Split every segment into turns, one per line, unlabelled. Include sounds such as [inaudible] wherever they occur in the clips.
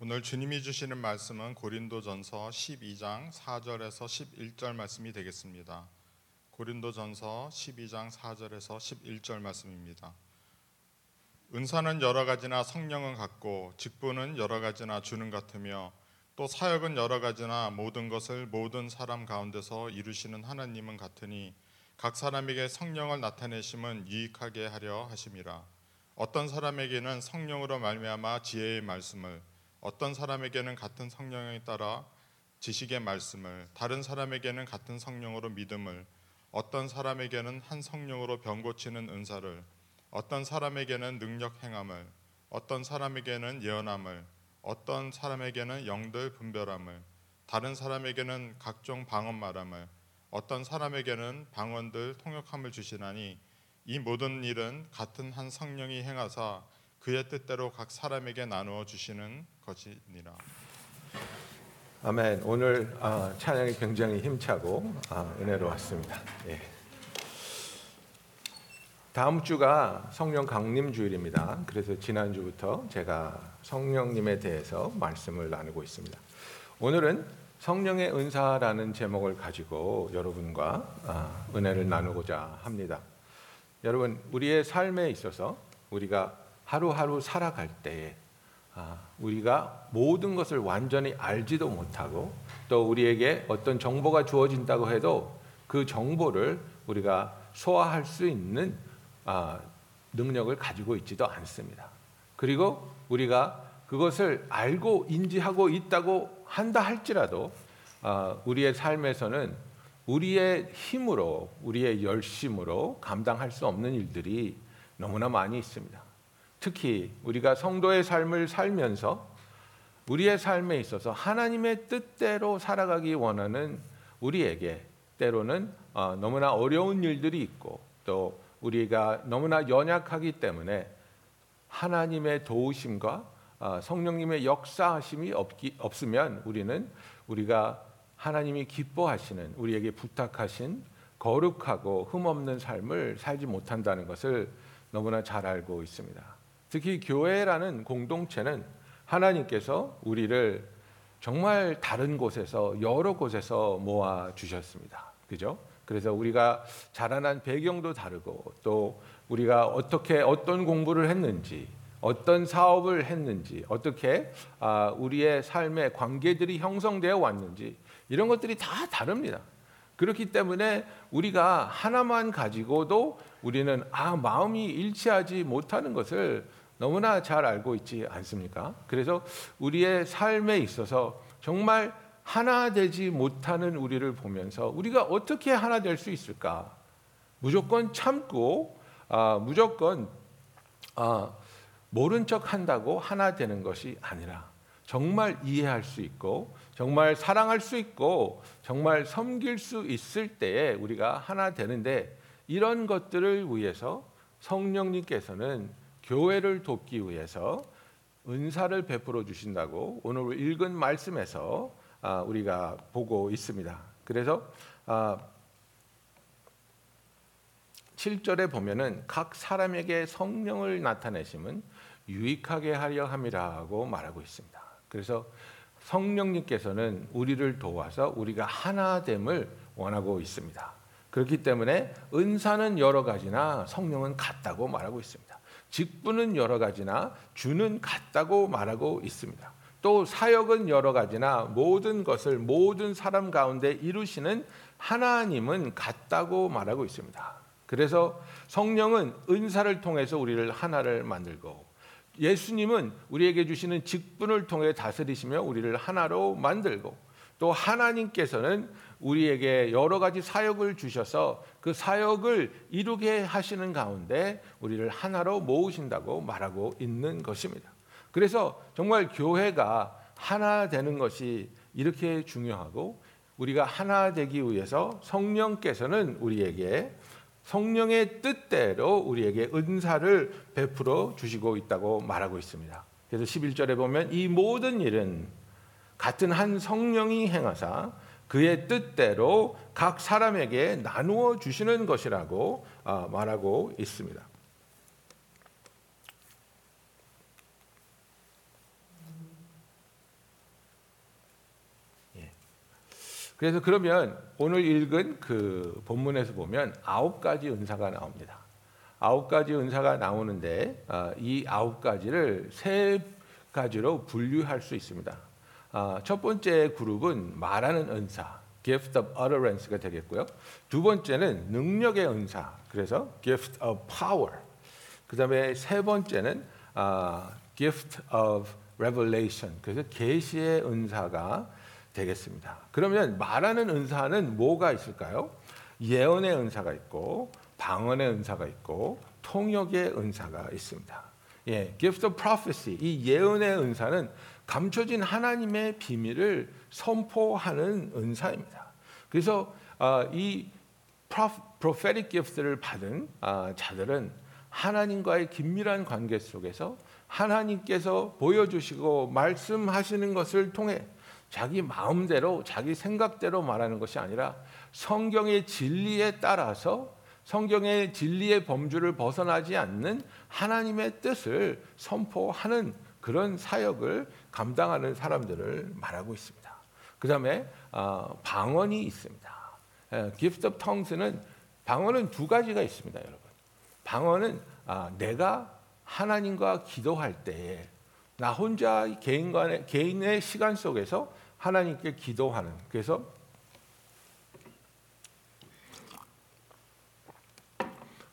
오늘 주님이 주시는 말씀은 고린도전서 12장 4절에서 11절 말씀이 되겠습니다. 고린도전서 12장 4절에서 11절 말씀입니다. 은사는 여러 가지나 성령은 같고 직분은 여러 가지나 주는 같으며 또 사역은 여러 가지나 모든 것을 모든 사람 가운데서 이루시는 하나님은 같으니 각 사람에게 성령을 나타내심은 유익하게 하려 하심이라 어떤 사람에게는 성령으로 말미암아 지혜의 말씀을 어떤 사람에게는 같은 성령에 따라 지식의 말씀을 다른 사람에게는 같은 성령으로 믿음을 어떤 사람에게는 한 성령으로 병 고치는 은사를 어떤 사람에게는 능력 행함을 어떤 사람에게는 예언함을 어떤 사람에게는 영들 분별함을 다른 사람에게는 각종 방언 말함을 어떤 사람에게는 방언들 통역함을 주시나니 이 모든 일은 같은 한 성령이 행하사 그의 뜻대로 각 사람에게 나누어 주시는 것이니라.
아멘. 오늘 아, 찬양이 굉장히 힘차고 아, 은혜로웠습니다. 예. 다음 주가 성령 강림 주일입니다. 그래서 지난 주부터 제가 성령님에 대해서 말씀을 나누고 있습니다. 오늘은 성령의 은사라는 제목을 가지고 여러분과 아, 은혜를 나누고자 합니다. 여러분, 우리의 삶에 있어서 우리가 하루하루 살아갈 때에 아, 우리가 모든 것을 완전히 알지도 못하고 또 우리에게 어떤 정보가 주어진다고 해도 그 정보를 우리가 소화할 수 있는 아, 능력을 가지고 있지도 않습니다. 그리고 우리가 그것을 알고 인지하고 있다고 한다 할지라도 아, 우리의 삶에서는 우리의 힘으로 우리의 열심으로 감당할 수 없는 일들이 너무나 많이 있습니다. 특히 우리가 성도의 삶을 살면서 우리의 삶에 있어서 하나님의 뜻대로 살아가기 원하는 우리에게 때로는 어, 너무나 어려운 일들이 있고 또 우리가 너무나 연약하기 때문에 하나님의 도우심과 어, 성령님의 역사하심이 없기, 없으면 우리는 우리가 하나님이 기뻐하시는 우리에게 부탁하신 거룩하고 흠없는 삶을 살지 못한다는 것을 너무나 잘 알고 있습니다. 특히 교회라는 공동체는 하나님께서 우리를 정말 다른 곳에서 여러 곳에서 모아 주셨습니다. 그죠? 그래서 우리가 자라난 배경도 다르고 또 우리가 어떻게 어떤 공부를 했는지 어떤 사업을 했는지 어떻게 아, 우리의 삶의 관계들이 형성되어 왔는지 이런 것들이 다 다릅니다. 그렇기 때문에 우리가 하나만 가지고도 우리는 아 마음이 일치하지 못하는 것을 너무나 잘 알고 있지 않습니까? 그래서 우리의 삶에 있어서 정말 하나 되지 못하는 우리를 보면서 우리가 어떻게 하나 될 수 있을까? 무조건 참고 아, 무조건 아, 모른 척 한다고 하나 되는 것이 아니라 정말 이해할 수 있고 정말 사랑할 수 있고 정말 섬길 수 있을 때에 우리가 하나 되는데 이런 것들을 위해서 성령님께서는 교회를 돕기 위해서 은사를 베풀어 주신다고 오늘 읽은 말씀에서 아, 우리가 보고 있습니다. 그래서 7절에 아, 보면은 각 사람에게 성령을 나타내심은 유익하게 하려 함이라고 말하고 있습니다. 그래서 성령님께서는 우리를 도와서 우리가 하나됨을 원하고 있습니다. 그렇기 때문에 은사는 여러 가지나 성령은 같다고 말하고 있습니다. 직분은 여러 가지나 주는 같다고 말하고 있습니다. 또 사역은 여러 가지나 모든 것을 모든 사람 가운데 이루시는 하나님은 같다고 말하고 있습니다. 그래서 성령은 은사를 통해서 우리를 하나를 만들고 예수님은 우리에게 주시는 직분을 통해 다스리시며 우리를 하나로 만들고 또 하나님께서는 우리에게 여러 가지 사역을 주셔서 그 사역을 이루게 하시는 가운데 우리를 하나로 모으신다고 말하고 있는 것입니다. 그래서 정말 교회가 하나 되는 것이 이렇게 중요하고 우리가 하나 되기 위해서 성령께서는 우리에게 성령의 뜻대로 우리에게 은사를 베풀어 주시고 있다고 말하고 있습니다. 그래서 11절에 보면 이 모든 일은 같은 한 성령이 행하사 그의 뜻대로 각 사람에게 나누어 주시는 것이라고 아, 말하고 있습니다. 예. 그래서 그러면 오늘 읽은 그 본문에서 보면 아홉 가지 은사가 나옵니다. 아홉 가지 은사가 나오는데 아, 이 아홉 가지를 세 가지로 분류할 수 있습니다. 아, 첫 번째 그룹은 말하는 은사, gift of utterance가 되겠고요. 두 번째는 능력의 은사, 그래서 gift of power. 그 다음에 세 번째는 아, gift of revelation, 그래서 계시의 은사가 되겠습니다. 그러면 말하는 은사는 뭐가 있을까요? 예언의 은사가 있고 방언의 은사가 있고 통역의 은사가 있습니다. 예, gift of prophecy 이 예언의 은사는 감춰진 하나님의 비밀을 선포하는 은사입니다. 그래서 아, 이 prophetic gift를 받은 아, 자들은 하나님과의 긴밀한 관계 속에서 하나님께서 보여주시고 말씀하시는 것을 통해 자기 마음대로 자기 생각대로 말하는 것이 아니라 성경의 진리에 따라서 성경의 진리의 범주를 벗어나지 않는 하나님의 뜻을 선포하는 그런 사역을 감당하는 사람들을 말하고 있습니다. 그 다음에 어, 방언이 있습니다. 예, gift of tongues는 방언은 두 가지가 있습니다, 여러분. 방언은 아, 내가 하나님과 기도할 때에 나 혼자 개인간의 개인의 시간 속에서 하나님께 기도하는 그래서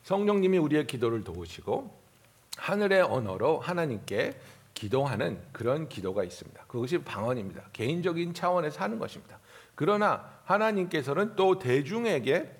성령님이 우리의 기도를 도우시고 하늘의 언어로 하나님께 기도하는 그런 기도가 있습니다. 그것이 방언입니다. 개인적인 차원에서 하는 것입니다. 그러나 하나님께서는 또 대중에게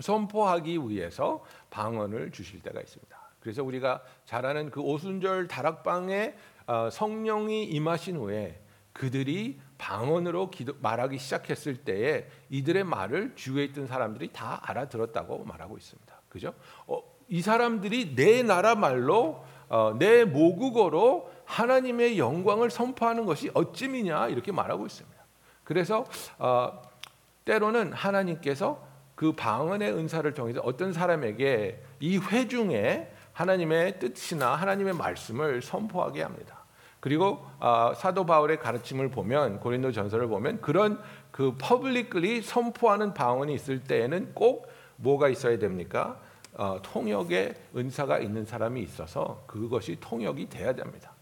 선포하기 위해서 방언을 주실 때가 있습니다. 그래서 우리가 잘 아는 그 오순절 다락방에 어, 성령이 임하신 후에 그들이 방언으로 기도, 말하기 시작했을 때에 이들의 말을 주위에 있던 사람들이 다 알아들었다고 말하고 있습니다. 그죠? 어, 이 사람들이 내 나라 말로 어, 내 모국어로 하나님의 영광을 선포하는 것이 어찌미냐 이렇게 말하고 있습니다. 그래서 어, 때로는 하나님께서 그 방언의 은사를 통해서 어떤 사람에게 이 회중에 하나님의 뜻이나 하나님의 말씀을 선포하게 합니다. 그리고 어, 사도 바울의 가르침을 보면 고린도 전서를 보면 그런 그 publicly 선포하는 방언이 있을 때에는 꼭 뭐가 있어야 됩니까? 어, 통역의 은사가 있는 사람이 있어서 그것이 통역이 돼야 됩니다.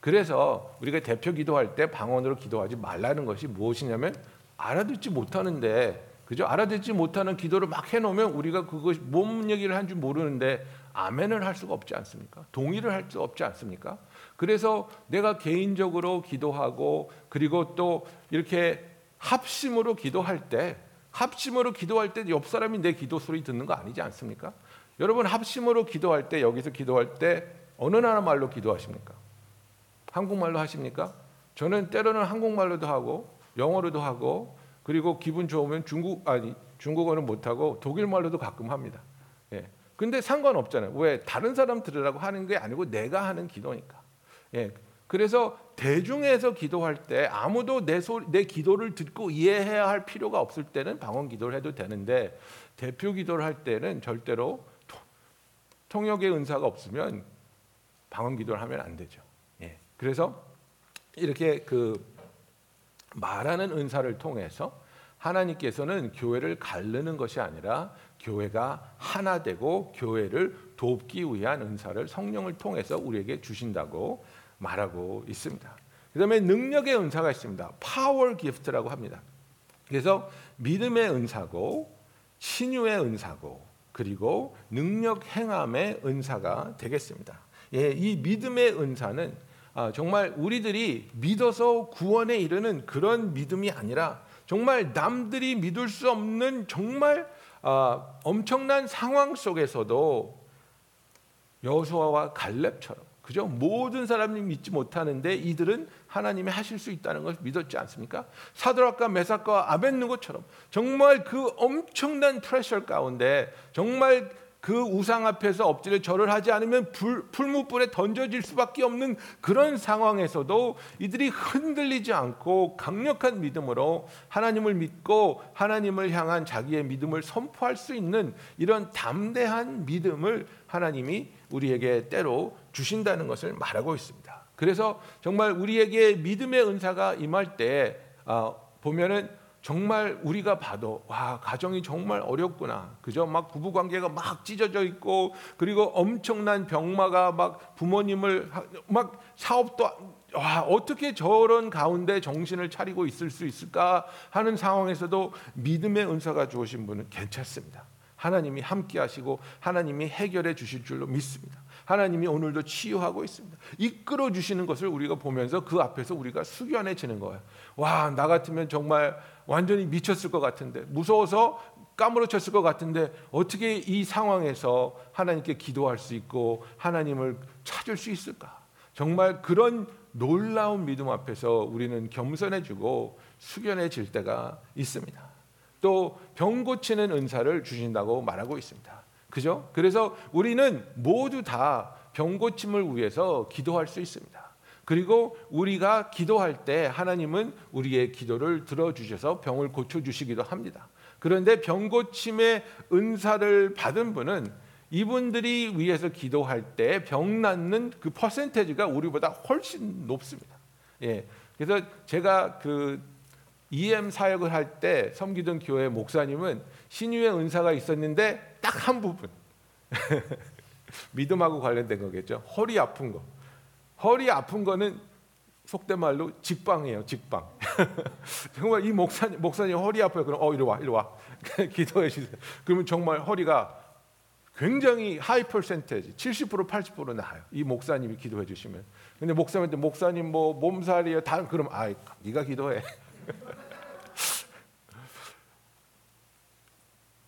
그래서 우리가 대표 기도할 때 방언으로 기도하지 말라는 것이 무엇이냐면 알아듣지 못하는데 그죠? 알아듣지 못하는 기도를 막 해놓으면 우리가 그것이 뭔 얘기를 한 줄 모르는데 아멘을 할 수가 없지 않습니까? 동의를 할 수 없지 않습니까? 그래서 내가 개인적으로 기도하고 그리고 또 이렇게 합심으로 기도할 때 합심으로 기도할 때 옆 사람이 내 기도 소리 듣는 거 아니지 않습니까? 여러분 합심으로 기도할 때 여기서 기도할 때 어느 나라 말로 기도하십니까? 한국말로 하십니까? 저는 때로는 한국말로도 하고 영어로도 하고 그리고 기분 좋으면 중국 아니 중국어는 못 하고 독일말로도 가끔 합니다. 예. 근데 상관없잖아요. 왜 다른 사람 들으라고 하는 게 아니고 내가 하는 기도니까. 예. 그래서 대중에서 기도할 때 아무도 내, 소, 내 기도를 듣고 이해해야 할 필요가 없을 때는 방언 기도를 해도 되는데 대표 기도를 할 때는 절대로 통역의 은사가 없으면 방언 기도를 하면 안 되죠. 예. 그래서 이렇게 그 말하는 은사를 통해서 하나님께서는 교회를 가르는 것이 아니라 교회가 하나 되고 교회를 돕기 위한 은사를 성령을 통해서 우리에게 주신다고 말하고 있습니다. 그다음에 능력의 은사가 있습니다. 파워 기프트라고 합니다. 그래서 믿음의 은사고 신유의 은사고 그리고 능력 행함의 은사가 되겠습니다. 예, 이 믿음의 은사는 아, 정말 우리들이 믿어서 구원에 이르는 그런 믿음이 아니라 정말 남들이 믿을 수 없는 정말 아, 엄청난 상황 속에서도 여호수아와 갈렙처럼 그죠? 모든 사람이 믿지 못하는데 이들은 하나님이 하실 수 있다는 것을 믿었지 않습니까? 사드락과 메삭과 아벤누고처럼 정말 그 엄청난 프레셔 가운데 정말 그 우상 앞에서 엎드려 절을 하지 않으면 불, 풀무불에 던져질 수밖에 없는 그런 상황에서도 이들이 흔들리지 않고 강력한 믿음으로 하나님을 믿고 하나님을 향한 자기의 믿음을 선포할 수 있는 이런 담대한 믿음을 하나님이 우리에게 때로 주신다는 것을 말하고 있습니다. 그래서 정말 우리에게 믿음의 은사가 임할 때 어, 보면은 정말 우리가 봐도 와 가정이 정말 어렵구나. 그죠? 막 부부 관계가 막 찢어져 있고 그리고 엄청난 병마가 막 부모님을 하- 막 사업도 와 어떻게 저런 가운데 정신을 차리고 있을 수 있을까 하는 상황에서도 믿음의 은사가 주어진 분은 괜찮습니다. 하나님이 함께하시고 하나님이 해결해 주실 줄로 믿습니다 하나님이 오늘도 치유하고 있습니다. 이끌어 주시는 것을 우리가 보면서 그 앞에서 우리가 숙연해지는 거예요. 와, 나 같으면 정말 완전히 미쳤을 것 같은데 무서워서 까무러쳤을 것 같은데 어떻게 이 상황에서 하나님께 기도할 수 있고 하나님을 찾을 수 있을까? 정말 그런 놀라운 믿음 앞에서 우리는 겸손해지고 숙연해질 때가 있습니다. 또 병 고치는 은사를 주신다고 말하고 있습니다. 그죠? 그래서 우리는 모두 다 병 고침을 위해서 기도할 수 있습니다. 그리고 우리가 기도할 때 하나님은 우리의 기도를 들어주셔서 병을 고쳐주시기도 합니다. 그런데 병 고침의 은사를 받은 분은 이분들이 위해서 기도할 때 병 낫는 그 퍼센테이지가 우리보다 훨씬 높습니다. 예. 그래서 제가 그 EM 사역을 할 때 섬기던 교회 목사님은 신유의 은사가 있었는데 딱 한 부분 [laughs] 믿음하고 관련된 거겠죠. 허리 아픈 거. 허리 아픈 거는 속된 말로 직방이에요. 직방. [laughs] 정말 이 목사님 목사님 허리 아파요. 그럼 어 이리 와 이리 와 [laughs] 기도해 주세요. 그러면 정말 허리가 굉장히 high percentage 70% 80% 나아요. 이 목사님이 기도해 주시면. 근데 목사님한테 목사님 뭐 몸살이에요. 다 그럼 아 네가 기도해.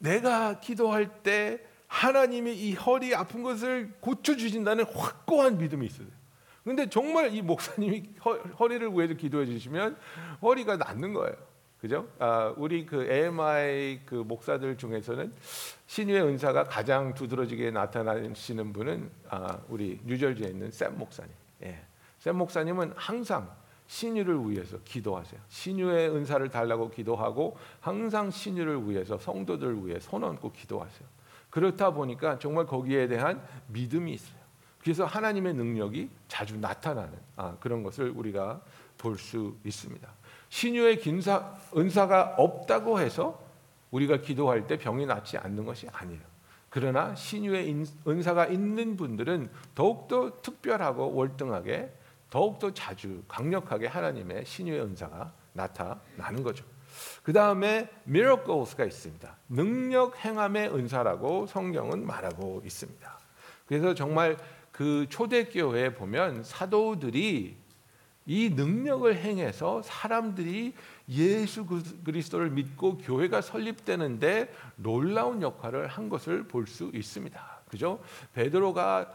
내가 기도할 때 하나님이 이 허리 아픈 것을 고쳐 주신다는 확고한 믿음이 있어요. 근데 정말 이 목사님이 허, 리를 위해서 기도해 주시면 허리가 낫는 거예요. 그죠? 아, 우리 그 AMI 그 목사들 중에서는 신유의 은사가 가장 두드러지게 나타나시는 분은 아, 우리 뉴저지에 있는 샘 목사님. 예. 샘 목사님은 항상 신유를 위해서 기도하세요. 신유의 은사를 달라고 기도하고 항상 신유를 위해서 성도들을 위해 손 얹고 기도하세요. 그렇다 보니까 정말 거기에 대한 믿음이 있어요. 그래서 하나님의 능력이 자주 나타나는 아, 그런 것을 우리가 볼 수 있습니다. 신유의 긴사, 은사가 없다고 해서 우리가 기도할 때 병이 낫지 않는 것이 아니에요. 그러나 신유의 인- 은사가 있는 분들은 더욱더 특별하고 월등하게 더욱더 자주 강력하게 하나님의 신유의 은사가 나타나는 거죠. 그 다음에 miracles가 있습니다. 능력 행함의 은사라고 성경은 말하고 있습니다. 그래서 정말 그 초대교회에 보면 사도들이 이 능력을 행해서 사람들이 예수 그리스도를 믿고 교회가 설립되는데 놀라운 역할을 한 것을 볼 수 있습니다. 그죠? 베드로가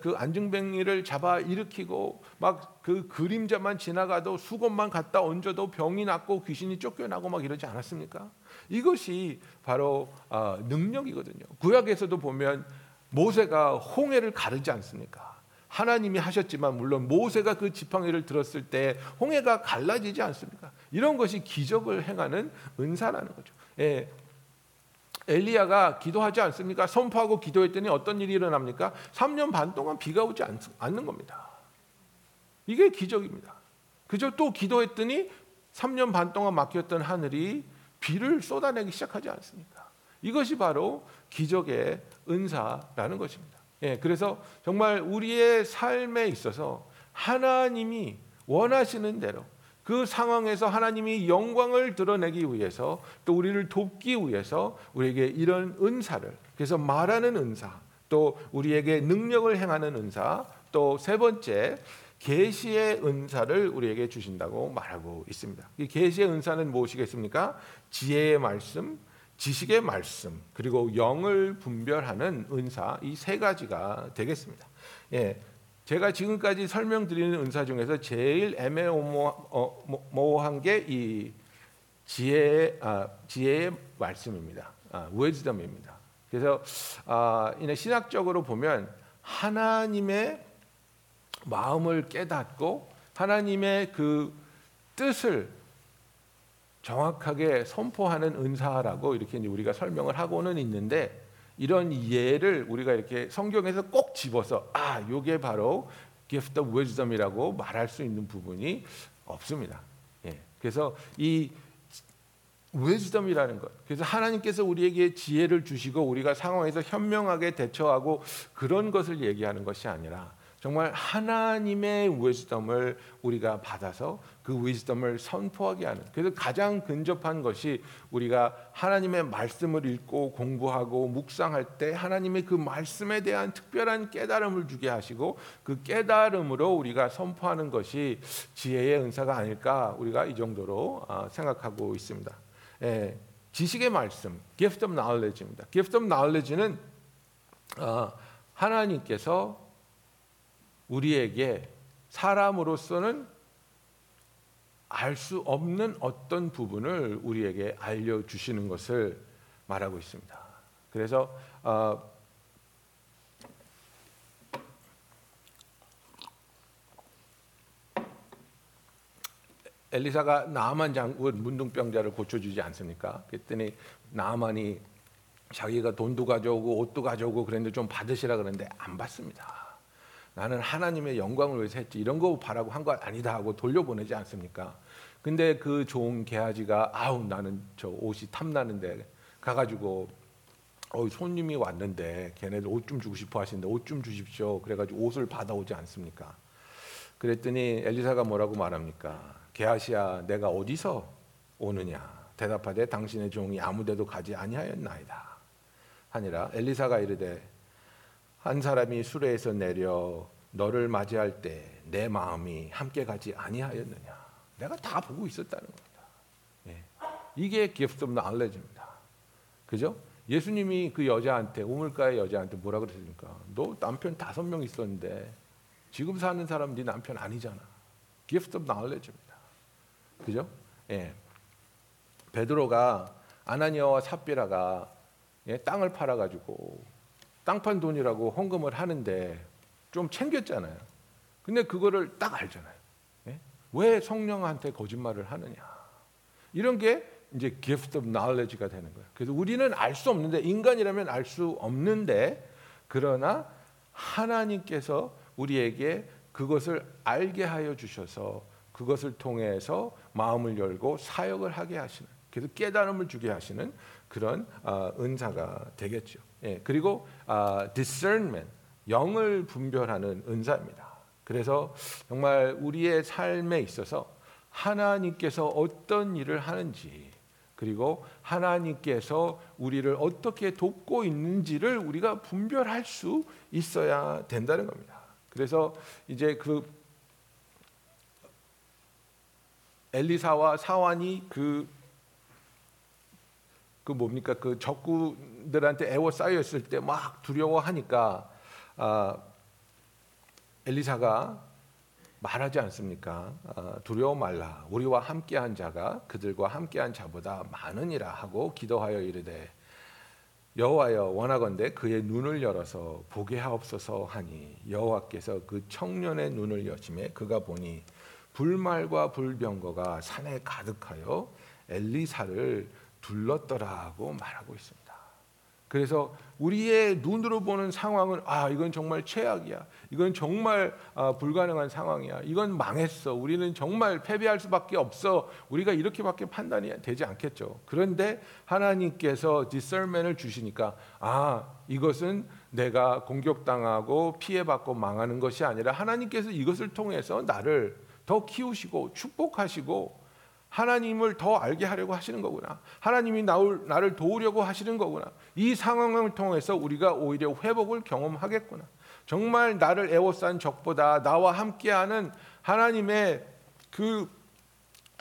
그 안증뱅이를 잡아 일으키고 막 그 그림자만 지나가도 수건만 갖다 얹어도 병이 낫고 귀신이 쫓겨나고 막 이러지 않았습니까? 이것이 바로 아, 능력이거든요. 구약에서도 보면 모세가 홍해를 가르지 않습니까? 하나님이 하셨지만 물론 모세가 그 지팡이를 들었을 때 홍해가 갈라지지 않습니까? 이런 것이 기적을 행하는 은사라는 거죠. 예. 엘리야가 기도하지 않습니까? 선포하고 기도했더니 어떤 일이 일어납니까? 3년 반 동안 비가 오지 않, 않는 겁니다. 이게 기적입니다. 그저 또 기도했더니 3년 반 동안 막혔던 하늘이 비를 쏟아내기 시작하지 않습니까? 이것이 바로 기적의 은사라는 것입니다. 예, 그래서 정말 우리의 삶에 있어서 하나님이 원하시는 대로 그 상황에서 하나님이 영광을 드러내기 위해서 또 우리를 돕기 위해서 우리에게 이런 은사를 그래서 말하는 은사 또 우리에게 능력을 행하는 은사 또 세 번째 계시의 은사를 우리에게 주신다고 말하고 있습니다. 이 계시의 은사는 무엇이겠습니까? 지혜의 말씀, 지식의 말씀, 그리고 영을 분별하는 은사 이 세 가지가 되겠습니다. 예. 제가 지금까지 설명드리는 은사 중에서 제일 애매모호한 게 이 지혜의 아, 지혜의 말씀입니다. 아, wisdom입니다. 그래서 아, 이제 신학적으로 보면 하나님의 마음을 깨닫고 하나님의 그 뜻을 정확하게 선포하는 은사라고 이렇게 우리가 설명을 하고는 있는데 이런 예를 우리가 이렇게 성경에서 꼭 집어서 아, 요게 바로 gift of wisdom이라고 말할 수 있는 부분이 없습니다. 예. 그래서 이 wisdom이라는 것. 그래서 하나님께서 우리에게 지혜를 주시고 우리가 상황에서 현명하게 대처하고 그런 것을 얘기하는 것이 아니라 정말 하나님의 wisdom을 우리가 받아서 그 wisdom을 선포하게 하는. 그래서 가장 근접한 것이 우리가 하나님의 말씀을 읽고 공부하고 묵상할 때 하나님의 그 말씀에 대한 특별한 깨달음을 주게 하시고 그 깨달음으로 우리가 선포하는 것이 지혜의 은사가 아닐까 우리가 이 정도로 아, 생각하고 있습니다. 예, 지식의 말씀, gift of knowledge입니다. gift of knowledge는 어, 하나님께서 우리에게 사람으로서는 알 수 없는 어떤 부분을 우리에게 알려 주시는 것을 말하고 있습니다. 그래서 어, 엘리사가 나만 장군 문둥병자를 고쳐주지 않습니까? 그랬더니 나만이 자기가 돈도 가져오고 옷도 가져오고 그랬는데 좀 받으시라 그랬는데 안 받습니다. 나는 하나님의 영광을 위해서 했지 이런 거 바라고 한 거 아니다 하고 돌려보내지 않습니까? 근데 그 좋은 개아지가 아우 나는 저 옷이 탐나는데 가가지고 어 손님이 왔는데 걔네들 옷 좀 주고 싶어 하시는데 옷 좀 주십시오. 그래가지고 옷을 받아오지 않습니까? 그랬더니 엘리사가 뭐라고 말합니까? 게하시야 내가 어디서 오느냐? 대답하되 당신의 종이 아무데도 가지 아니하였나이다. 하니라 엘리사가 이르되 한 사람이 수레에서 내려 너를 맞이할 때 내 마음이 함께 가지 아니하였느냐? 내가 다 보고 있었다는 겁니다. 예. 이게 gift knowledge입니다. 그죠? 예수님이 그 여자한테 우물가의 여자한테 뭐라 그랬습니까? 너 남편 다섯 명 있었는데 지금 사는 사람 네 남편 아니잖아. gift knowledge입니다. 그죠? 예. 베드로가 아나니아와 삽비라가 예, 땅을 팔아 가지고 땅판 돈이라고 헌금을 하는데 좀 챙겼잖아요. 근데 그거를 딱 알잖아요. 예? 왜 성령한테 거짓말을 하느냐? 이런 게 이제 gift of knowledge가 되는 거예요. 그래서 우리는 알 수 없는데 인간이라면 알 수 없는데 그러나 하나님께서 우리에게 그것을 알게 하여 주셔서 그것을 통해서 마음을 열고 사역을 하게 하시는 그래서 깨달음을 주게 하시는 그런 아, 은사가 되겠죠. 예, 그리고 아, discernment 영을 분별하는 은사입니다. 그래서 정말 우리의 삶에 있어서 하나님께서 어떤 일을 하는지 그리고 하나님께서 우리를 어떻게 돕고 있는지를 우리가 분별할 수 있어야 된다는 겁니다. 그래서 이제 그 엘리사와 사환이 그, 그 뭡니까 그 적군 들한테 애워싸였을 때 막 두려워하니까 아, 엘리사가 말하지 않습니까? 아, 두려워 말라. 우리와 함께한 자가 그들과 함께한 자보다 많으니라 하고 기도하여 이르되 여호와여 원하건대 그의 눈을 열어서 보게 하옵소서 하니 여호와께서 그 청년의 눈을 여심에 그가 보니 불말과 불병거가 산에 가득하여 엘리사를 둘렀더라고 말하고 있습니다. 그래서 우리의 눈으로 보는 상황은 아 이건 정말 최악이야. 이건 정말 아, 불가능한 상황이야. 이건 망했어. 우리는 정말 패배할 수밖에 없어. 우리가 이렇게밖에 판단이 되지 않겠죠. 그런데 하나님께서 디설맨을 주시니까 아 이것은 내가 공격당하고 피해받고 망하는 것이 아니라 하나님께서 이것을 통해서 나를 더 키우시고 축복하시고 하나님을 더 알게 하려고 하시는 거구나. 하나님이 나를, 나를 도우려고 하시는 거구나. 이 상황을 통해서 우리가 오히려 회복을 경험하겠구나. 정말 나를 애워싼 적보다 나와 함께하는 하나님의 그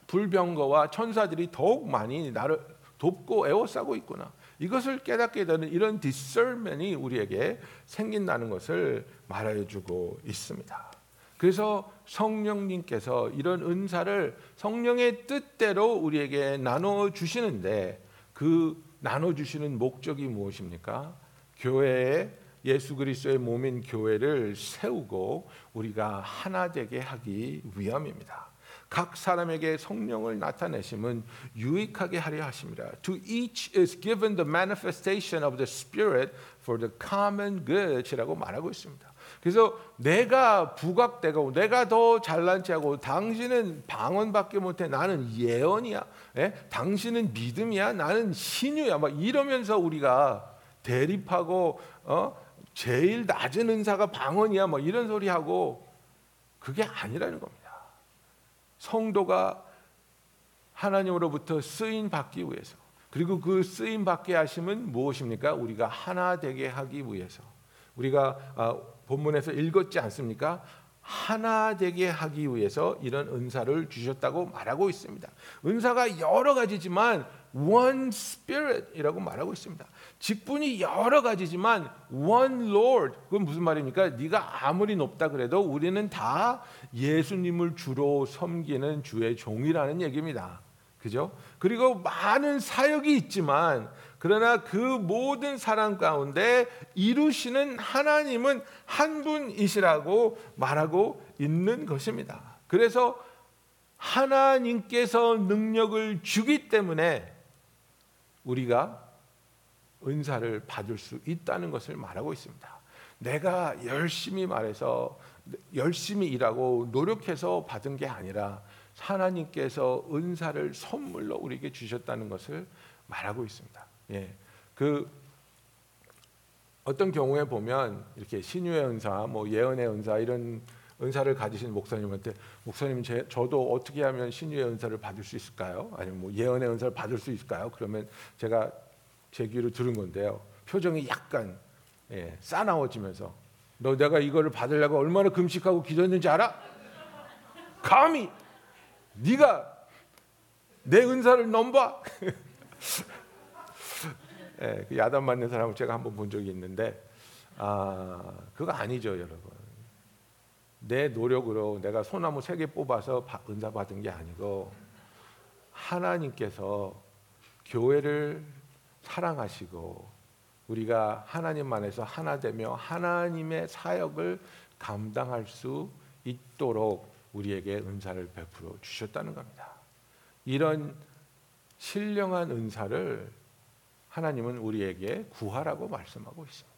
불병거와 천사들이 더욱 많이 나를 돕고 애워싸고 있구나. 이것을 깨닫게 되는 이런 디설맨이 우리에게 생긴다는 것을 말해주고 있습니다. 그래서 성령님께서 이런 은사를 성령의 뜻대로 우리에게 나눠 주시는데 그 나눠 주시는 목적이 무엇입니까? 교회에 예수 그리스도의 몸인 교회를 세우고 우리가 하나 되게 하기 위함입니다. 각 사람에게 성령을 나타내심은 유익하게 하려 하심이라. To each is given the manifestation of the Spirit for the common good이라고 말하고 있습니다. 그래서 내가 부각되고 내가 더 잘난 체하고 당신은 방언밖에 못해 나는 예언이야. 예? 당신은 믿음이야. 나는 신유야. 막 이러면서 우리가 대립하고 어? 제일 낮은 은사가 방언이야. 뭐 이런 소리 하고 그게 아니라는 겁니다. 성도가 하나님으로부터 쓰임 받기 위해서 그리고 그 쓰임 받게 하심은 무엇입니까? 우리가 하나 되게 하기 위해서 우리가 아, 본문에서 읽었지 않습니까? 하나 되게 하기 위해서 이런 은사를 주셨다고 말하고 있습니다. 은사가 여러 가지지만 one spirit이라고 말하고 있습니다. 직분이 여러 가지지만 one Lord 그건 무슨 말입니까? 네가 아무리 높다 그래도 우리는 다 예수님을 주로 섬기는 주의 종이라는 얘기입니다. 그죠? 그리고 많은 사역이 있지만 그러나 그 모든 사람 가운데 이루시는 하나님은 한 분이시라고 말하고 있는 것입니다. 그래서 하나님께서 능력을 주기 때문에 우리가 은사를 받을 수 있다는 것을 말하고 있습니다. 내가 열심히 말해서 열심히 일하고 노력해서 받은 게 아니라 하나님께서 은사를 선물로 우리에게 주셨다는 것을 말하고 있습니다. 예, 그 어떤 경우에 보면 이렇게 신유의 은사, 뭐 예언의 은사 이런 은사를 가지신 목사님한테 목사님 제, 저도 어떻게 하면 신유의 은사를 받을 수 있을까요? 아니면 뭐 예언의 은사를 받을 수 있을까요? 그러면 제가 제 귀로 들은 건데요. 표정이 약간 예, 싸나워지면서 너 내가 이거를 받으려고 얼마나 금식하고 기도했는지 알아? 감히 네가 내 은사를 넘봐? [laughs] 예, 그 야단 맞는 사람을 제가 한번 본 적이 있는데 아 그거 아니죠 여러분 내 노력으로 내가 소나무 세 개 뽑아서 바- 은사 받은 게 아니고 하나님께서 교회를 사랑하시고 우리가 하나님 안에서 하나 되며 하나님의 사역을 감당할 수 있도록 우리에게 은사를 베풀어 주셨다는 겁니다. 이런 신령한 은사를 하나님은 우리에게 구하라고 말씀하고 있습니다.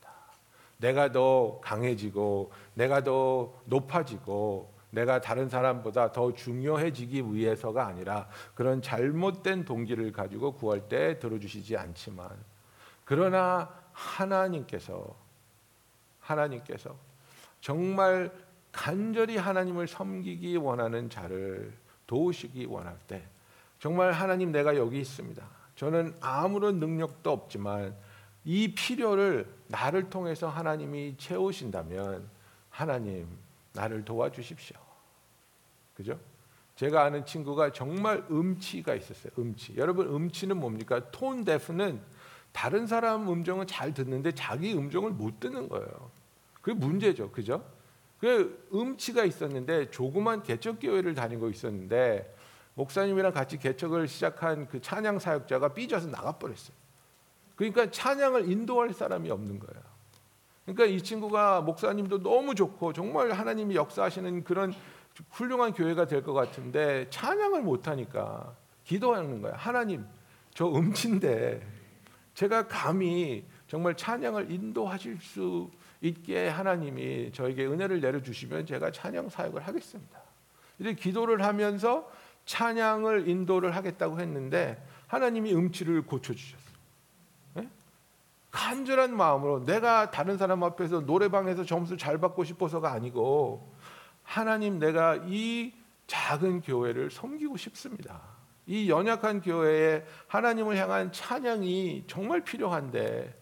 내가 더 강해지고 내가 더 높아지고 내가 다른 사람보다 더 중요해지기 위해서가 아니라 그런 잘못된 동기를 가지고 구할 때 들어주시지 않지만 그러나 하나님께서 하나님께서 정말 간절히 하나님을 섬기기 원하는 자를 도우시기 원할 때 정말 하나님 내가 여기 있습니다. 저는 아무런 능력도 없지만 이 필요를 나를 통해서 하나님이 채우신다면 하나님 나를 도와주십시오. 그죠? 제가 아는 친구가 정말 음치가 있었어요. 음치. 여러분 음치는 뭡니까? 톤 데프는 다른 사람 음정은 잘 듣는데 자기 음정을 못 듣는 거예요. 그게 문제죠. 그죠? 그 음치가 있었는데 조그만 개척 교회를 다니고 있었는데 목사님이랑 같이 개척을 시작한 그 찬양 사역자가 삐져서 나가 버렸어요. 그러니까 찬양을 인도할 사람이 없는 거예요. 그러니까 이 친구가 목사님도 너무 좋고 정말 하나님이 역사하시는 그런 훌륭한 교회가 될 것 같은데 찬양을 못 하니까 기도하는 거야. 하나님, 저 음치인데 제가 감히 정말 찬양을 인도하실 수 있게 하나님이 저에게 은혜를 내려 주시면 제가 찬양 사역을 하겠습니다. 이렇게 기도를 하면서 찬양을 인도를 하겠다고 했는데 하나님이 음치를 고쳐 주셨어요. 예? 간절한 마음으로 내가 다른 사람 앞에서 노래방에서 점수 잘 받고 싶어서가 아니고 하나님 내가 이 작은 교회를 섬기고 싶습니다. 이 연약한 교회에 하나님을 향한 찬양이 정말 필요한데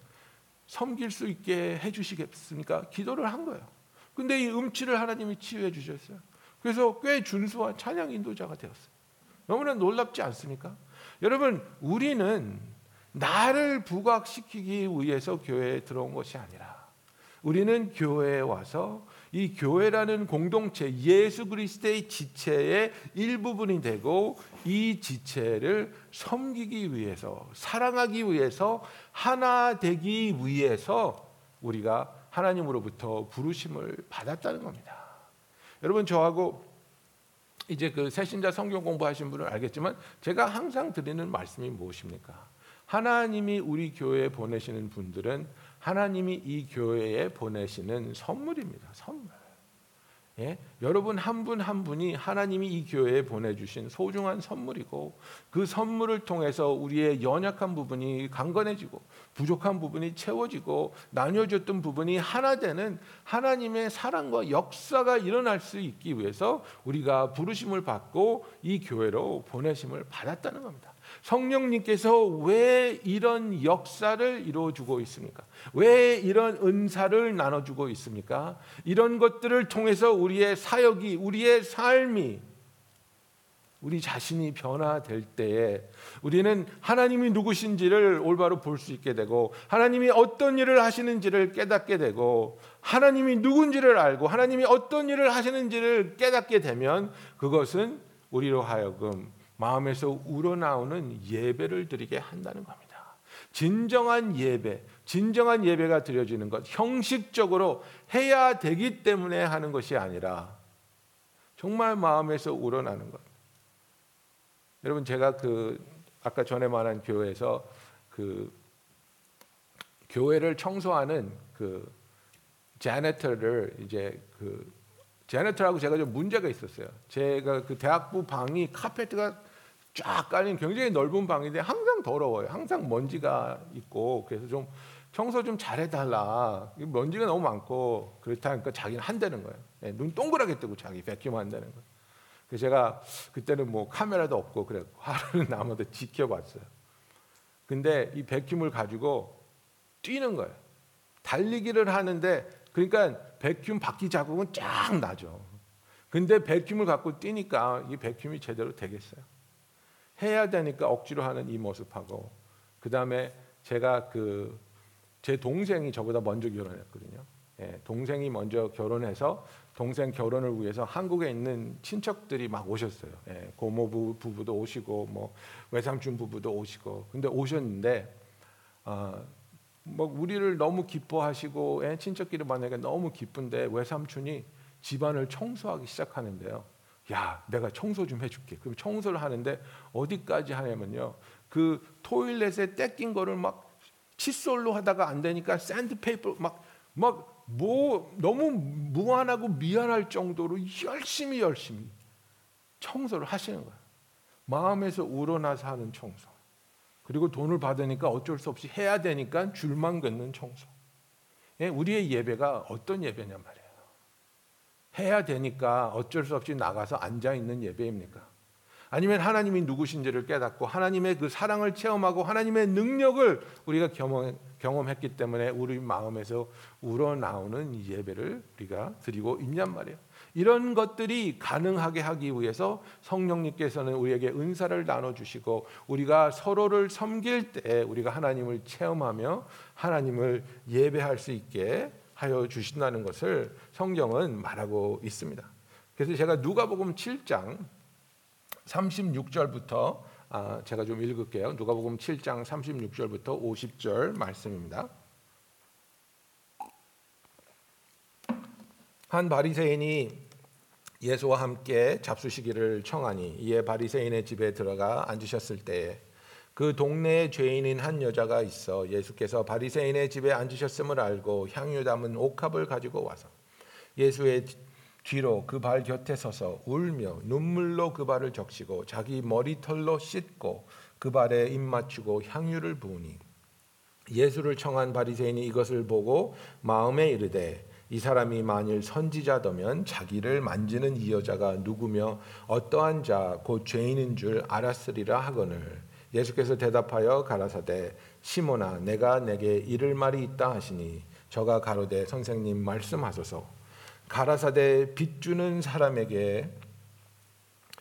섬길 수 있게 해주시겠습니까? 기도를 한 거예요. 근데 이 음치를 하나님이 치유해 주셨어요. 그래서 꽤 준수한 찬양 인도자가 되었어요. 너무나 놀랍지 않습니까? 여러분, 우리는 나를 부각시키기 위해서 교회에 들어온 것이 아니라 우리는 교회에 와서 이 교회라는 공동체 예수 그리스도의 지체의 일부분이 되고 이 지체를 섬기기 위해서 사랑하기 위해서 하나 되기 위해서 우리가 하나님으로부터 부르심을 받았다는 겁니다. 여러분 저하고 이제 그 새신자 성경 공부하신 분은 알겠지만 제가 항상 드리는 말씀이 무엇입니까? 하나님이 우리 교회에 보내시는 분들은 하나님이 이 교회에 보내시는 선물입니다. 선물. 예? 여러분 한분한 분이 하나님이 이 교회에 보내주신 소중한 선물이고 그 선물을 통해서 우리의 연약한 부분이 강건해지고 부족한 부분이 채워지고 나뉘어졌던 부분이 하나 되는 하나님의 사랑과 역사가 일어날 수 있기 위해서 우리가 부르심을 받고 이 교회로 보내심을 받았다는 겁니다. 성령님께서 왜 이런 역사를 이루어주고 있습니까? 왜 이런 은사를 나눠주고 있습니까? 이런 것들을 통해서 우리의 사역이, 우리의 삶이 우리 자신이 변화될 때에 우리는 하나님이 누구신지를 올바로 볼 수 있게 되고 하나님이 어떤 일을 하시는지를 깨닫게 되고 하나님이 누군지를 알고 하나님이 어떤 일을 하시는지를 깨닫게 되면 그것은 우리로 하여금 마음에서 우러나오는 예배를 드리게 한다는 겁니다. 진정한 예배, 진정한 예배가 드려지는 것, 형식적으로 해야 되기 때문에 하는 것이 아니라 정말 마음에서 우러나는 것. 여러분 제가 그 아까 전에 말한 교회에서 그 교회를 청소하는 그 제네터를 이제 그 제네터라고 제가 좀 문제가 있었어요. 제가 그 대학부 방이 카페트가 쫙 깔린 굉장히 넓은 방인데 항상 더러워요. 항상 먼지가 있고 그래서 좀 청소 좀 잘해달라. 먼지가 너무 많고 그렇다니까 자기는 한다는 거예요. 예, 눈 동그랗게 뜨고 자기 베큐 한다는 거예요. 그래서 제가 그때는 뭐 카메라도 없고 그래 [laughs] 하루는 남아도 지켜봤어요. 근데 이 베큐을 가지고 뛰는 거예요. 달리기를 하는데 그러니까 베큐 바퀴 자국은 쫙 나죠. 근데 베큐을 갖고 뛰니까 이 베큐이 제대로 되겠어요. 해야 되니까 억지로 하는 이 모습하고 그 다음에 제가 그 제 동생이 저보다 먼저 결혼했거든요. 예, 동생이 먼저 결혼해서 동생 결혼을 위해서 한국에 있는 친척들이 막 오셨어요. 예, 고모 부부도 오시고 뭐 외삼촌 부부도 오시고 근데 오셨는데 어, 뭐 우리를 너무 기뻐하시고 예, 친척끼리 만나니까 너무 기쁜데 외삼촌이 집안을 청소하기 시작하는데요. 야, 내가 청소 좀 해줄게. 그럼 청소를 하는데 어디까지 하냐면요. 그 toilet에 때 낀 거를 막 칫솔로 하다가 안 되니까 샌드페이퍼 막 막 뭐 너무 무안하고 미안할 정도로 열심히 열심히 청소를 하시는 거예요. 마음에서 우러나서 하는 청소. 그리고 돈을 받으니까 어쩔 수 없이 해야 되니까 줄만 긋는 청소. 예, 우리의 예배가 어떤 예배냐 말이에요. 해야 되니까 어쩔 수 없이 나가서 앉아 있는 예배입니까? 아니면 하나님이 누구신지를 깨닫고 하나님의 그 사랑을 체험하고 하나님의 능력을 우리가 경험, 경험 했기 때문에 우리 마음에서 우러나오는 예배를 우리가 드리고 있냔 말이에요. 이런 것들이 가능하게 하기 위해서 성령님께서는 우리에게 은사를 나눠 주시고 우리가 서로를 섬길 때 우리가 하나님을 체험하며 하나님을 예배할 수 있게 하여 주신다는 것을 성경은 말하고 있습니다. 그래서 제가 누가복음 7장 36절부터 아, 제가 좀 읽을게요. 누가복음 7장 36절부터 50절 말씀입니다. 한 바리새인이 예수와 함께 잡수시기를 청하니 이에 바리새인의 집에 들어가 앉으셨을 때에 그 동네에 죄인인 한 여자가 있어 예수께서 바리새인의 집에 앉으셨음을 알고 향유 담은 옥합을 가지고 와서 예수의 뒤로 그 발 곁에 서서 울며 눈물로 그 발을 적시고 자기 머리털로 씻고 그 발에 입 맞추고 향유를 부으니 예수를 청한 바리새인이 이것을 보고 마음에 이르되 이 사람이 만일 선지자더면 자기를 만지는 이 여자가 누구며 어떠한 자 곧 죄인인 줄 알았으리라 하거늘 예수께서 대답하여 가라사대 시몬아 내가 내게 이를 말이 있다 하시니 저가 가로되 선생님 말씀하소서. 가라사대 빚 주는 사람에게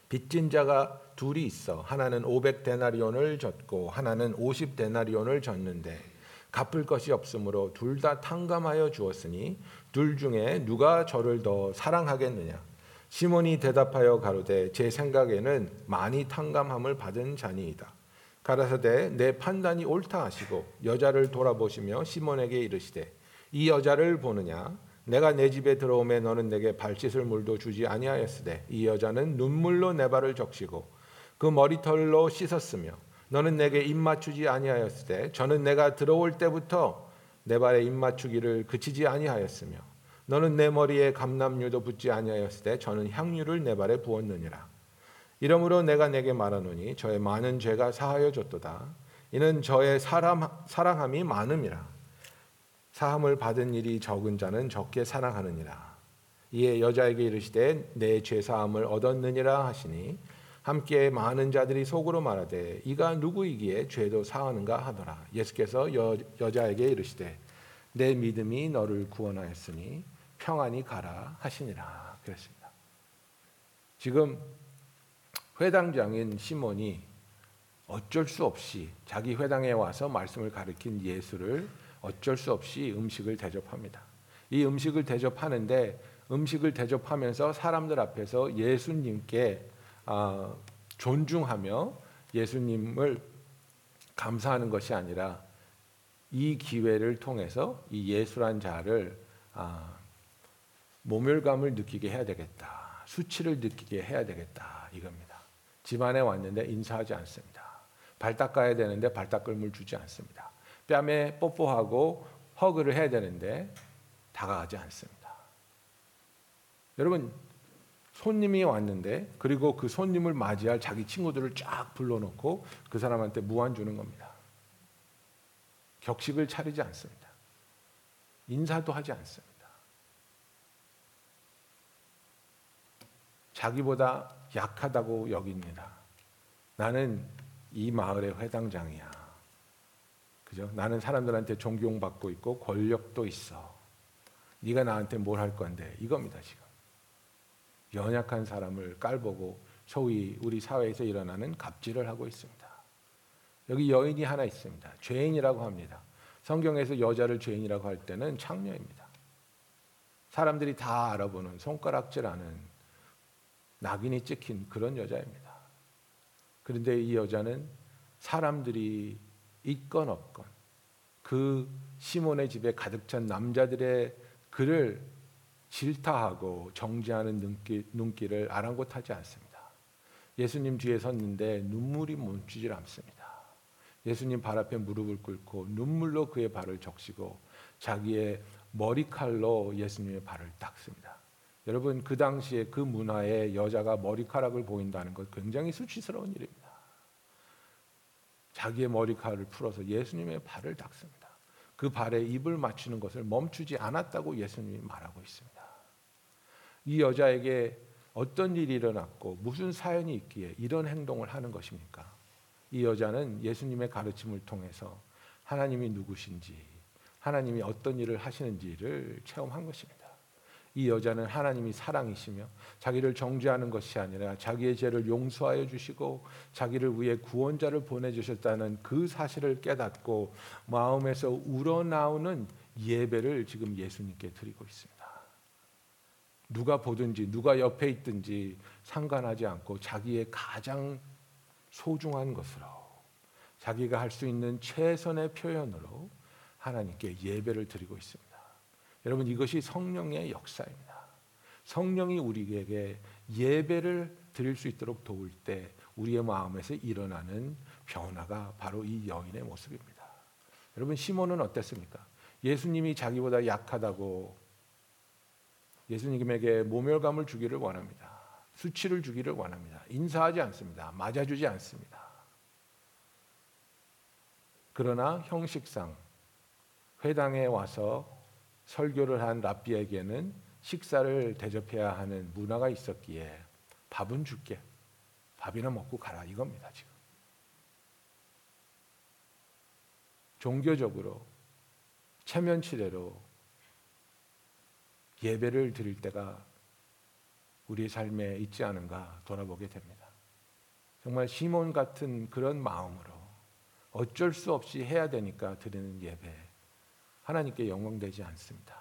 빚진 자가 둘이 있어. 하나는 500 데나리온을 졌고 하나는 50 데나리온을 졌는데 갚을 것이 없으므로 둘 다 탕감하여 주었으니 둘 중에 누가 저를 더 사랑하겠느냐? 시몬이 대답하여 가로되 제 생각에는 많이 탕감함을 받은 자니이다 가라사대 내 판단이 옳다 하시고 여자를 돌아보시며 시몬에게 이르시되 이 여자를 보느냐? 내가 내 집에 들어오매 너는 내게 발 씻을 물도 주지 아니하였으되 이 여자는 눈물로 내 발을 적시고 그 머리털로 씻었으며 너는 내게 입 맞추지 아니하였으되 저는 내가 들어올 때부터 내 발에 입 맞추기를 그치지 아니하였으며 너는 내 머리에 감람유도 붓지 아니하였을 때 저는 향유를 내 발에 부었느니라 이러므로 내가 내게 말하노니 저의 많은 죄가 사하여 줬도다. 이는 저의 사람, 사랑함이 많음이라. 사함을 받은 일이 적은 자는 적게 사랑하느니라. 이에 여자에게 이르시되 내 죄 사함을 얻었느니라 하시니 함께 많은 자들이 속으로 말하되 이가 누구이기에 죄도 사하는가 하더라. 예수께서 여, 여자에게 이르시되 내 믿음이 너를 구원하였으니 평안히 가라 하시니라. 그랬습니다. 지금 회당장인 시몬이 어쩔 수 없이 자기 회당에 와서 말씀을 가르친 예수를 어쩔 수 없이 음식을 대접합니다. 이 음식을 대접하는데 음식을 대접하면서 사람들 앞에서 예수님께 아, 존중하며 예수님을 감사하는 것이 아니라 이 기회를 통해서 이 예수란 자를 아, 모멸감을 느끼게 해야 되겠다. 수치를 느끼게 해야 되겠다. 이겁니다. 집안에 왔는데 인사하지 않습니다. 발 닦아야 되는데 발 닦을 물 주지 않습니다. 뺨에 뽀뽀하고 허그를 해야 되는데 다가가지 않습니다. 여러분 손님이 왔는데 그리고 그 손님을 맞이할 자기 친구들을 쫙 불러놓고 그 사람한테 무한 주는 겁니다. 격식을 차리지 않습니다. 인사도 하지 않습니다. 자기보다 약하다고 여깁니다. 나는 이 마을의 회당장이야. 그죠? 나는 사람들한테 존경받고 있고 권력도 있어. 네가 나한테 뭘 할 건데 이겁니다 지금. 연약한 사람을 깔보고 소위 우리 사회에서 일어나는 갑질을 하고 있습니다. 여기 여인이 하나 있습니다. 죄인이라고 합니다. 성경에서 여자를 죄인이라고 할 때는 창녀입니다. 사람들이 다 알아보는 손가락질하는 낙인이 찍힌 그런 여자입니다. 그런데 이 여자는 사람들이 있건 없건 그 시몬의 집에 가득 찬 남자들의 그를 질타하고 정죄하는 눈길, 눈길 을 아랑곳하지 않습니다. 예수님 뒤에 섰는데 눈물이 멈추질 않습니다. 예수님 발 앞에 무릎을 꿇고 눈물로 그의 발을 적시고 자기의 머리칼로 예수님의 발을 닦습니다. 여러분 그 당시에 그 문화에 여자가 머리카락을 보인다는 것 굉장히 수치스러운 일입니다. 자기의 머리카락을 풀어서 예수님의 발을 닦습니다. 그 발에 입을 맞추는 것을 멈추지 않았다고 예수님이 말하고 있습니다. 이 여자에게 어떤 일이 일어났고 무슨 사연이 있기에 이런 행동을 하는 것입니까? 이 여자는 예수님의 가르침을 통해서 하나님이 누구신지, 하나님이 어떤 일을 하시는지를 체험한 것입니다. 이 여자는 하나님이 사랑이시며 자기를 정죄하는 것이 아니라 자기의 죄를 용서하여 주시고 자기를 위해 구원자를 보내 주셨다는 그 사실을 깨닫고 마음에서 우러나오는 예배를 지금 예수님께 드리고 있습니다. 누가 보든지 누가 옆에 있든지 상관하지 않고 자기의 가장 소중한 것으로 자기가 할 수 있는 최선의 표현으로 하나님께 예배를 드리고 있습니다. 여러분 이것이 성령의 역사입니다. 성령이 우리에게 예배를 드릴 수 있도록 도울 때 우리의 마음에서 일어나는 변화가 바로 이 여인의 모습입니다. 여러분 시몬은 어땠습니까? 예수님이 자기보다 약하다고 예수님에게 모멸감을 주기를 원합니다. 수치를 주기를 원합니다. 인사하지 않습니다. 맞아주지 않습니다. 그러나 형식상 회당에 와서 설교를 한 랍비에게는 식사를 대접해야 하는 문화가 있었기에 밥은 줄게. 밥이나 먹고 가라 이겁니다, 지금. 종교적으로 체면치레로 예배를 드릴 때가 우리의 삶에 있지 않은가 돌아보게 됩니다. 정말 시몬 같은 그런 마음으로 어쩔 수 없이 해야 되니까 드리는 예배 하나님께 영광되지 않습니다.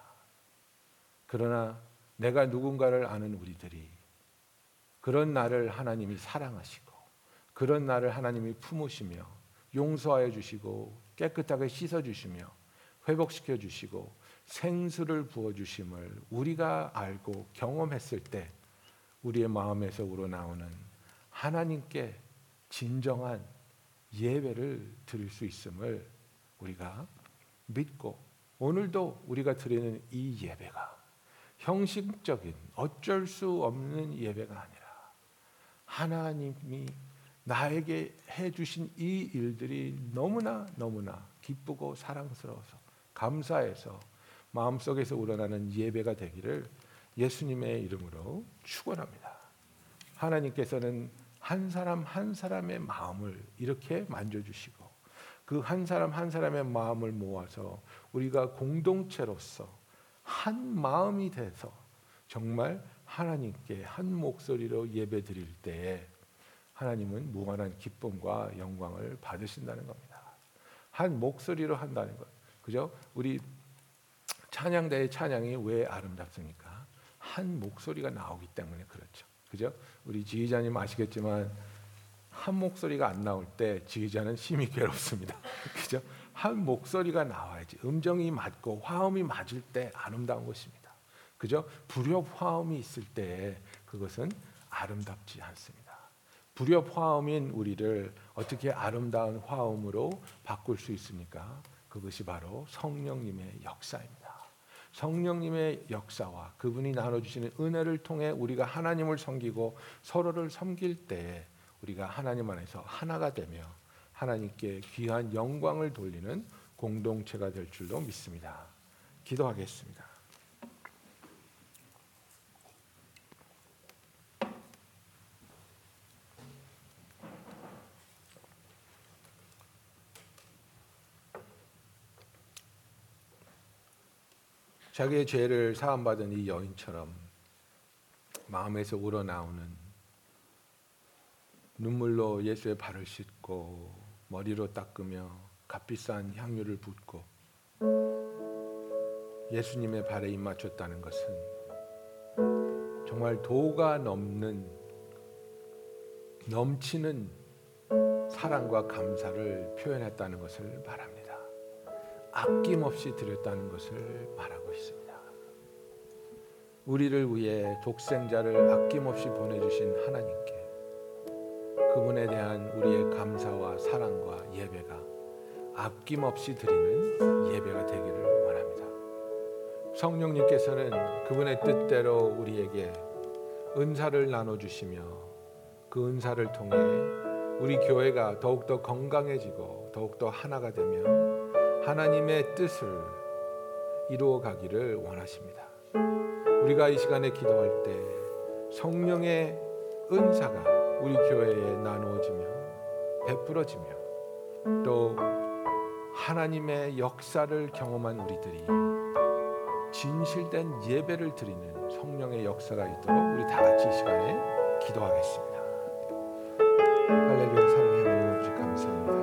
그러나 내가 누군가를 아는 우리들이 그런 나를 하나님이 사랑하시고 그런 나를 하나님이 품으시며 용서하여 주시고 깨끗하게 씻어 주시며 회복시켜 주시고 생수를 부어 주심을 우리가 알고 경험했을 때 우리의 마음에서 우러나오는 하나님께 진정한 예배를 드릴 수 있음을 우리가 믿고 오늘도 우리가 드리는 이 예배가 형식적인 어쩔 수 없는 예배가 아니라 하나님이 나에게 해주신 이 일들이 너무나 너무나 기쁘고 사랑스러워서 감사해서 마음속에서 우러나는 예배가 되기를 예수님의 이름으로 축원합니다. 하나님께서는 한 사람 한 사람의 마음을 이렇게 만져주시고 그 한 사람 한 사람의 마음을 모아서 우리가 공동체로서 한 마음이 돼서 정말 하나님께 한 목소리로 예배 드릴 때에 하나님은 무한한 기쁨과 영광을 받으신다는 겁니다. 한 목소리로 한다는 것. 그죠? 우리 찬양대의 찬양이 왜 아름답습니까? 한 목소리가 나오기 때문에 그렇죠. 그죠? 우리 지휘자님 아시겠지만 한 목소리가 안 나올 때 지휘자는 심히 괴롭습니다. [laughs] 그죠? 한 목소리가 나와야지 음정이 맞고 화음이 맞을 때 아름다운 것입니다. 그죠? 불협 화음이 있을 때 그것은 아름답지 않습니다. 불협 화음인 우리를 어떻게 아름다운 화음으로 바꿀 수 있습니까? 그것이 바로 성령님의 역사입니다. 성령님의 역사와 그분이 나눠 주시는 은혜를 통해 우리가 하나님을 섬기고 서로를 섬길 때 우리가 하나님 안에서 하나가 되며 하나님께 귀한 영광을 돌리는 공동체가 될 줄로 믿습니다. 기도하겠습니다. 자기의 죄를 사함받은 이 여인처럼 마음에서 우러나오는 눈물로 예수의 발을 씻고 머리로 닦으며 값비싼 향유를 붓고 예수님의 발에 입 맞췄다는 것은 정말 도가 넘는 넘치는 사랑과 감사를 표현했다는 것을 말합니다. 아낌없이 드렸다는 것을 말하고 있습니다. 우리를 위해 독생자를 아낌없이 보내주신 하나님께 그분에 대한 우리의 감사와 사랑과 예배가 아낌없이 드리는 예배가 되기를 원합니다. 성령님께서는 그분의 뜻대로 우리에게 은사를 나눠주시며 그 은사를 통해 우리 교회가 더욱더 건강해지고 더욱더 하나가 되며 하나님의 뜻을 이루어 가기를 원하십니다. 우리가 이 시간에 기도할 때 성령의 은사가 우리 교회에 나누어지며 베풀어지며 또 하나님의 역사를 경험한 우리들이 진실된 예배를 드리는 성령의 역사가 있도록 우리 다 같이 이 시간에 기도하겠습니다. 할렐루야 사랑하는 하나님 아버지 감사합니다.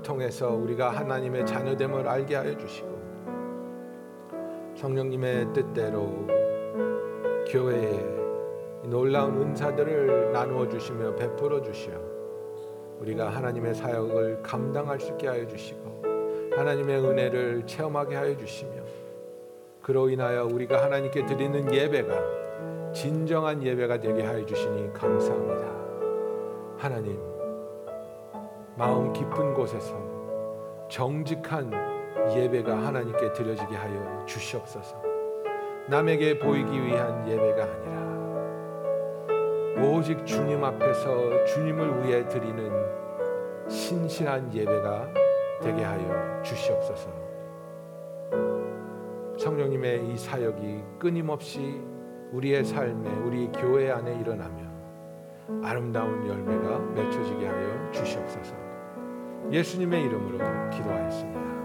성령님을 통해서 우리가 하나님의 자녀됨을 알게 하여 주시고 성령님의 뜻대로 교회에 놀라운 은사들을 나누어 주시며 베풀어 주시어 우리가 하나님의 사역을 감당할 수 있게 하여 주시고 하나님의 은혜를 체험하게 하여 주시며 그로 인하여 우리가 하나님께 드리는 예배가 진정한 예배가 되게 하여 주시니 감사합니다. 하나님 마음 깊은 곳에서 정직한 예배가 하나님께 드려지게 하여 주시옵소서. 남에게 보이기 위한 예배가 아니라 오직 주님 앞에서 주님을 위해 드리는 신실한 예배가 되게 하여 주시옵소서. 성령님의 이 사역이 끊임없이 우리의 삶에 우리 교회 안에 일어나며 아름다운 열매가 맺혀지게 하여 주시옵소서. 예수님의 이름으로 기도하였습니다.